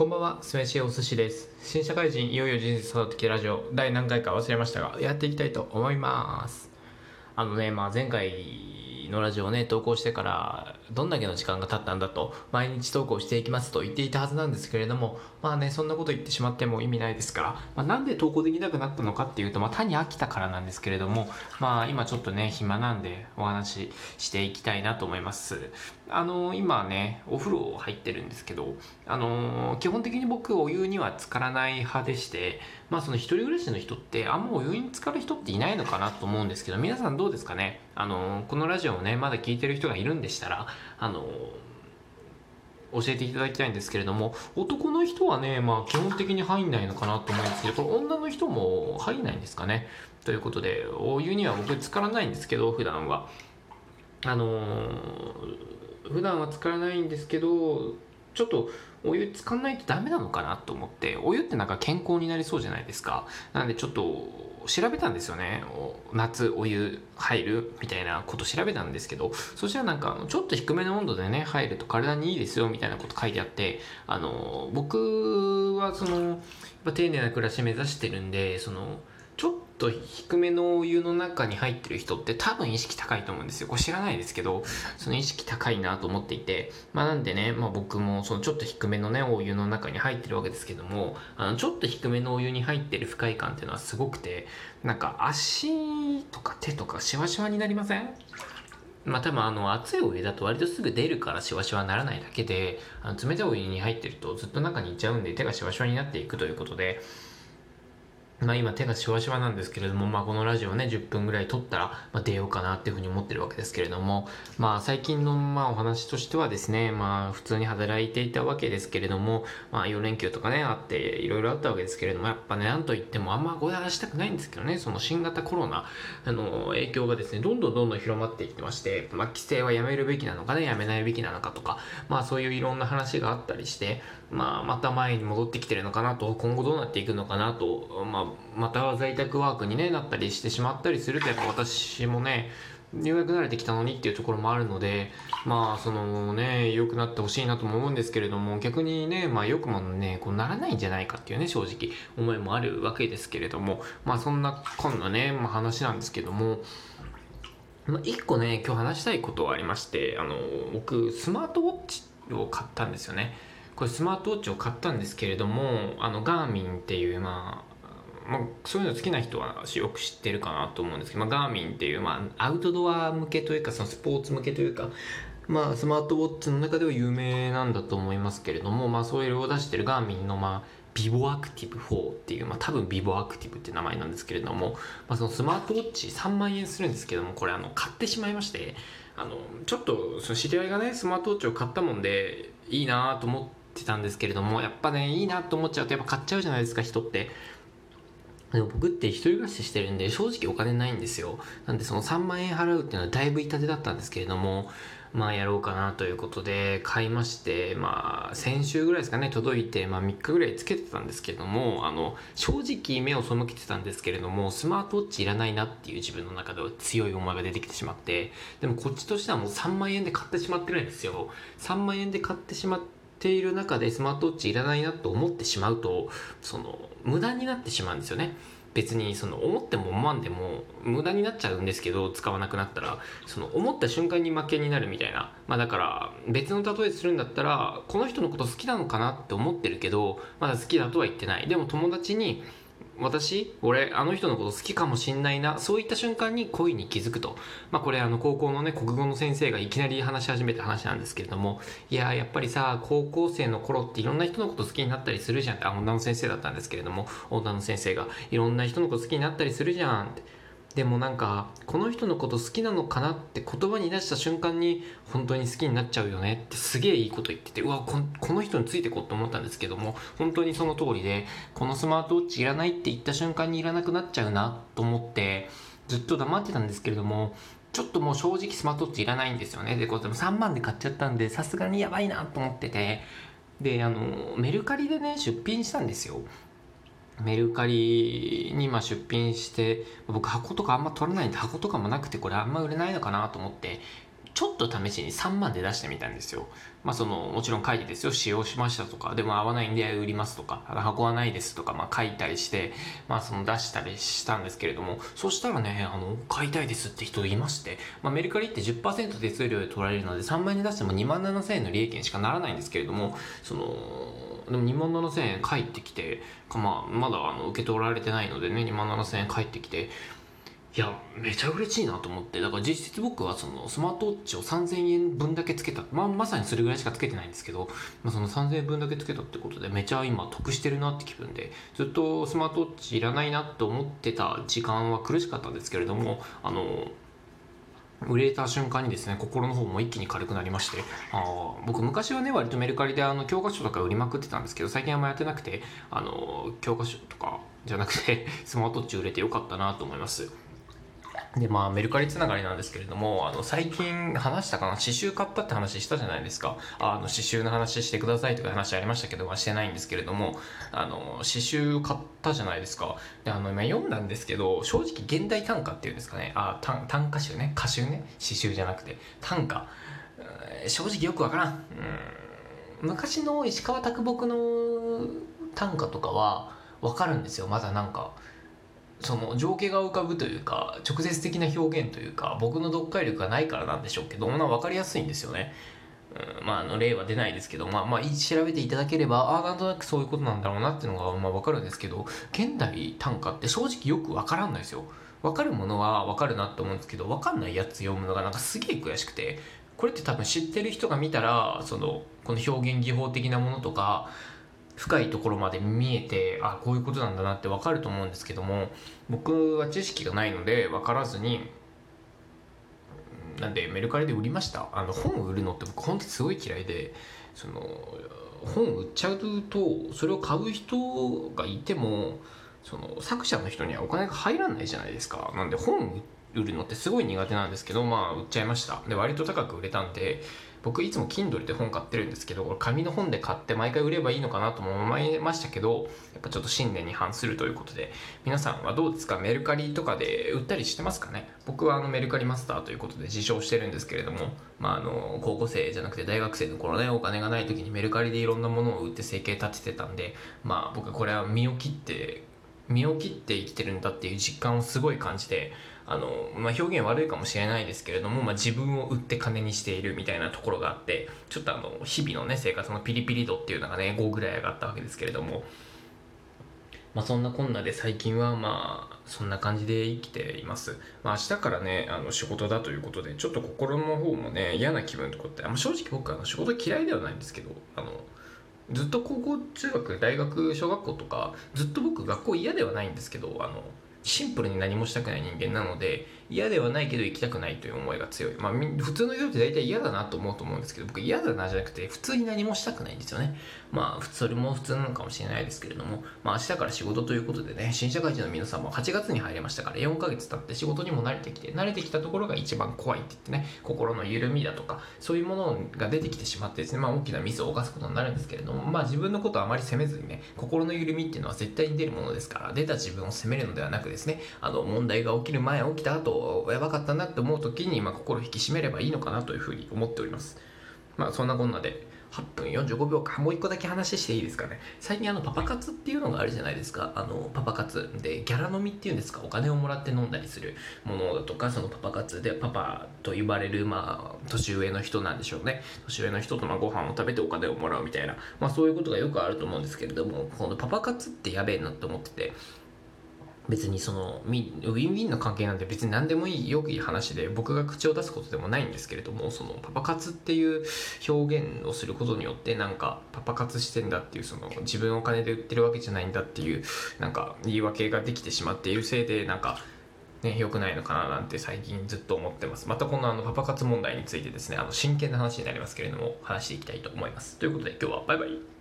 こんばんは、すめしお寿司です。新社会人いよいよ人生育てきラジオ第何回か忘れましたが、やっていきたいと思います。あのね、まあ前回のラジオをね、投稿してから、どんだけの時間が経ったんだと、毎日投稿していきますと言っていたはずなんですけれども、まあね、そんなこと言ってしまっても意味ないですから、まあ、なんで投稿できなくなったのかっていうと、まあ単に飽きたからなんですけれども、まあ今ちょっとね、暇なんでお話ししていきたいなと思います。あの今ねお風呂入ってるんですけどあの基本的に僕お湯には浸からない派でしてまあその一人暮らしの人ってあんまお湯に浸かる人っていないのかなと思うんですけど皆さんどうですかね？あのこのラジオをねまだ聞いてる人がいるんでしたらあの教えていただきたいんですけれども男の人はねまあ基本的に入んないのかなと思うんですけどこれ女の人も入んないんですかね？ということでお湯には僕浸からないんですけど普段は。あの普段は浸からないんですけどちょっとお湯浸かんないとダメなのかなと思ってお湯ってなんか健康になりそうじゃないですか。なんでちょっと調べたんですよね。夏お湯入るみたいなこと調べたんですけどそしたらなんかちょっと低めの温度でね入ると体にいいですよみたいなこと書いてあってあの僕はその丁寧な暮らし目指してるんでそのちょっと低めのお湯の中に入ってる人って多分意識高いと思うんですよ。これ知らないですけどその意識高いなと思っていて。まあなんでね、まあ、僕もそのちょっと低めのねお湯の中に入ってるわけですけどもあのちょっと低めのお湯に入ってる不快感っていうのはすごくてなんか足とか手とかシワシワになりません？まあ多分あの熱いお湯だと割とすぐ出るからシワシワにならないだけであの冷たいお湯に入ってるとずっと中にいっちゃうんで手がシワシワになっていくということでまあ今手がシワシワなんですけれども、まあこのラジオね、10分ぐらい撮ったら、まあ出ようかなっていうふうに思ってるわけですけれども、まあ最近のまあお話としてはですね、まあ普通に働いていたわけですけれども、まあ4連休とかね、あっていろいろあったわけですけれども、やっぱね、なんといってもあんまごやらしたくないんですけどね、その新型コロナあの影響がですね、どんどんどんどん広まっていってまして、まあ規制はやめるべきなのかね、やめないべきなのかとか、まあそういういろんな話があったりして、まあまた前に戻ってきてるのかなと、今後どうなっていくのかなと、まあまた在宅ワークに、ね、なったりしてしまったりするとやっぱ私もねようやく慣れてきたのにっていうところもあるのでまあそのね良くなってほしいなとも思うんですけれども逆にねまあよくもねこうならないんじゃないかっていうね正直思いもあるわけですけれどもまあそんなこんなね、まあ、話なんですけどもまあ、1個ね今日話したいことはありましてあの僕スマートウォッチを買ったんですよね。これスマートウォッチを買ったんですけれどもあのガーミンっていうまあまあ、そういうの好きな人はよく知ってるかなと思うんですけど、まあ、ガーミンっていう、まあ、アウトドア向けというかそのスポーツ向けというか、まあ、スマートウォッチの中では有名なんだと思いますけれども、まあ、そういうのを出してるガーミンの、まあ、ビボアクティブ4っていう、まあ、多分ビボアクティブって名前なんですけれども、まあ、そのスマートウォッチ3万円するんですけどもこれあの買ってしまいましてあのちょっとその知り合いがねスマートウォッチを買ったもんでいいなと思ってたんですけれどもやっぱねいいなと思っちゃうとやっぱ買っちゃうじゃないですか人って。でも僕って一人暮らししてるんで正直お金ないんですよ。なんでその3万円払うっていうのはだいぶ痛手だったんですけれどもまあやろうかなということで買いましてまあ先週ぐらいですかね届いて、まあ、3日ぐらいつけてたんですけれどもあの正直目を背けてたんですけれどもスマートウォッチいらないなっていう自分の中では強い思いが出てきてしまってでもこっちとしてはもう3万円で買ってしまってるんですよ。3万円で買ってしまってている中でスマートウォッチいらないなと思ってしまうとその無駄になってしまうんですよね。別にその思っても思わんでも無駄になっちゃうんですけど使わなくなったらその思った瞬間に負けになるみたいな。まあだから別の例えするんだったらこの人のこと好きなのかなって思ってるけどまだ好きだとは言ってない。でも友達に私俺あの人のこと好きかもしんないな。そういった瞬間に恋に気づくと。まあこれあの高校のね国語の先生がいきなり話し始めた話なんですけれども。いややっぱりさ高校生の頃っていろんな人のこと好きになったりするじゃんって。あ女の先生だったんですけれども。女の先生がいろんな人のこと好きになったりするじゃんって。でもなんかこの人のこと好きなのかなって言葉に出した瞬間に本当に好きになっちゃうよねってすげえいいこと言っててうわここの人についてこうと思ったんですけども本当にその通りでこのスマートウォッチいらないって言った瞬間にいらなくなっちゃうなと思ってずっと黙ってたんですけれどもちょっともう正直スマートウォッチいらないんですよね。でこれでも3万で買っちゃったんでさすがにやばいなと思っててであのメルカリでね出品したんですよ。メルカリにま出品して僕箱とかあんま取らないんで箱とかもなくてこれあんま売れないのかなと思ってちょっと試しに3万で出してみたんですよ。まあその、もちろん書いてですよ、使用しましたとか、でも合わないんで売りますとか、箱はないですとか、まあ書いたりして、まあその出したりしたんですけれども、そしたらね、あの、買いたいですって人いまして、まあメルカリって10%手数料で取られるので、3万円で出しても2万7000円の利益にしかならないんですけれども、その、でも2万7000円返ってきて、まあ、まだあの受け取られてないのでね、2万7000円返ってきて、いやめちゃ嬉しいなと思って。だから実質僕はそのスマートウォッチを3000円分だけつけた、まあ、まさにそれぐらいしかつけてないんですけど、まあ、その3000円分だけつけたってことでめちゃ今得してるなって気分でずっとスマートウォッチいらないなって思ってた時間は苦しかったんですけれどもあの売れた瞬間にですね心の方も一気に軽くなりましてあ僕昔はね割とメルカリであの教科書とか売りまくってたんですけど最近あんまやってなくてあの教科書とかじゃなくてスマートウォッチ売れてよかったなと思います。でまあメルカリつながりなんですけれどもあの最近話したかな刺繍買ったって話したじゃないですか。あの刺繍の話してくださいとか話ありましたけど、まあ、してないんですけれどもあの刺繍買ったじゃないですか。であの今読んだんですけど正直現代短歌っていうんですかね。あ短短歌集ね。歌集ね。刺繍じゃなくて。短歌。正直よくわからん。うん。昔の石川啄木の短歌とかはわかるんですよ。まだなんかその情景が浮かぶというか直接的な表現というか僕の読解力がないからなんでしょうけど、まあ、分かりやすいんですよね。うん、まあ、あの例は出ないですけど、まあ、まあ、調べていただければああなんとなくそういうことなんだろうなっていうのが、まあ、分かるんですけど現代短歌って正直よく分からんないですよ。分かるものは分かるなって思うんですけど分かんないやつ読むのがなんかすげえ悔しくてこれって多分知ってる人が見たらそのこの表現技法的なものとか深いところまで見えてあこういうことなんだなって分かると思うんですけども僕は知識がないので分からずになんでメルカリで売りました。あの本を売るのって僕本当にすごい嫌いでその本売っちゃうとそれを買う人がいてもその作者の人にはお金が入らないじゃないですか。なんで本売売るのってすごい苦手なんですけどまあ売っちゃいました。で割と高く売れたんで僕いつも Kindle で本買ってるんですけど紙の本で買って毎回売ればいいのかなとも思いましたけどやっぱちょっと信念に反するということで皆さんはどうですか？メルカリとかで売ったりしてますかね？僕はあのメルカリマスターということで自称してるんですけれども、まあ、あの高校生じゃなくて大学生の頃ねお金がない時にメルカリでいろんなものを売って生計立ててたんでまあ僕これは身を切って身を切って生きてるんだっていう実感をすごい感じてあの、まあ、表現悪いかもしれないですけれども、まあ、自分を売って金にしているみたいなところがあってちょっとあの日々のね生活のピリピリ度っていうのがね5ぐらい上がったわけですけれども、まあ、そんなこんなで最近はまあそんな感じで生きています、まあ、明日からねあの仕事だということでちょっと心の方もね嫌な気分とかって、まあ、正直僕は仕事嫌いではないんですけどあのずっと高校中学大学小学校とかずっと僕学校嫌ではないんですけどあのシンプルに何もしたくない人間なので嫌ではないけど行きたくないという思いが強い、まあ、普通の人って大体嫌だなと思うと思うんですけど僕嫌だなじゃなくて普通に何もしたくないんですよね。まあそれも普通なのかもしれないですけれども、まあ、明日から仕事ということでね新社会人の皆さんも8月に入りましたから4ヶ月経って仕事にも慣れてきて慣れてきたところが一番怖いって言ってね心の緩みだとかそういうものが出てきてしまってですね、まあ、大きなミスを犯すことになるんですけれどもまあ自分のことをあまり責めずにね心の緩みっていうのは絶対に出るものですから出た自分を責めるのではなくですねあの問題が起きる前起きた後やばかったなって思う時に、まあ、心引き締めればいいのかなというふうに思っております。まあそんなこんなで8分45秒かもう一個だけ話していいですかね。最近あのパパ活っていうのがあるじゃないですか。あのパパ活でギャラ飲みっていうんですか。お金をもらって飲んだりするものだとかそのパパ活でパパと言われるまあ年上の人なんでしょうね。年上の人とまあご飯を食べてお金をもらうみたいな。まあそういうことがよくあると思うんですけれどもこのパパ活ってやべえなって思ってて別にそのウィンウィンの関係なんて別に何でもいいよくいい話で僕が口を出すことでもないんですけれどもそのパパ活っていう表現をすることによってなんかパパ活してんだっていうその自分お金で売ってるわけじゃないんだっていうなんか言い訳ができてしまっているせいでなんかね、良くないのかななんて最近ずっと思ってます。またこのあのパパ活問題についてですね、あの真剣な話になりますけれども、話していきたいと思います。ということで今日はバイバイ。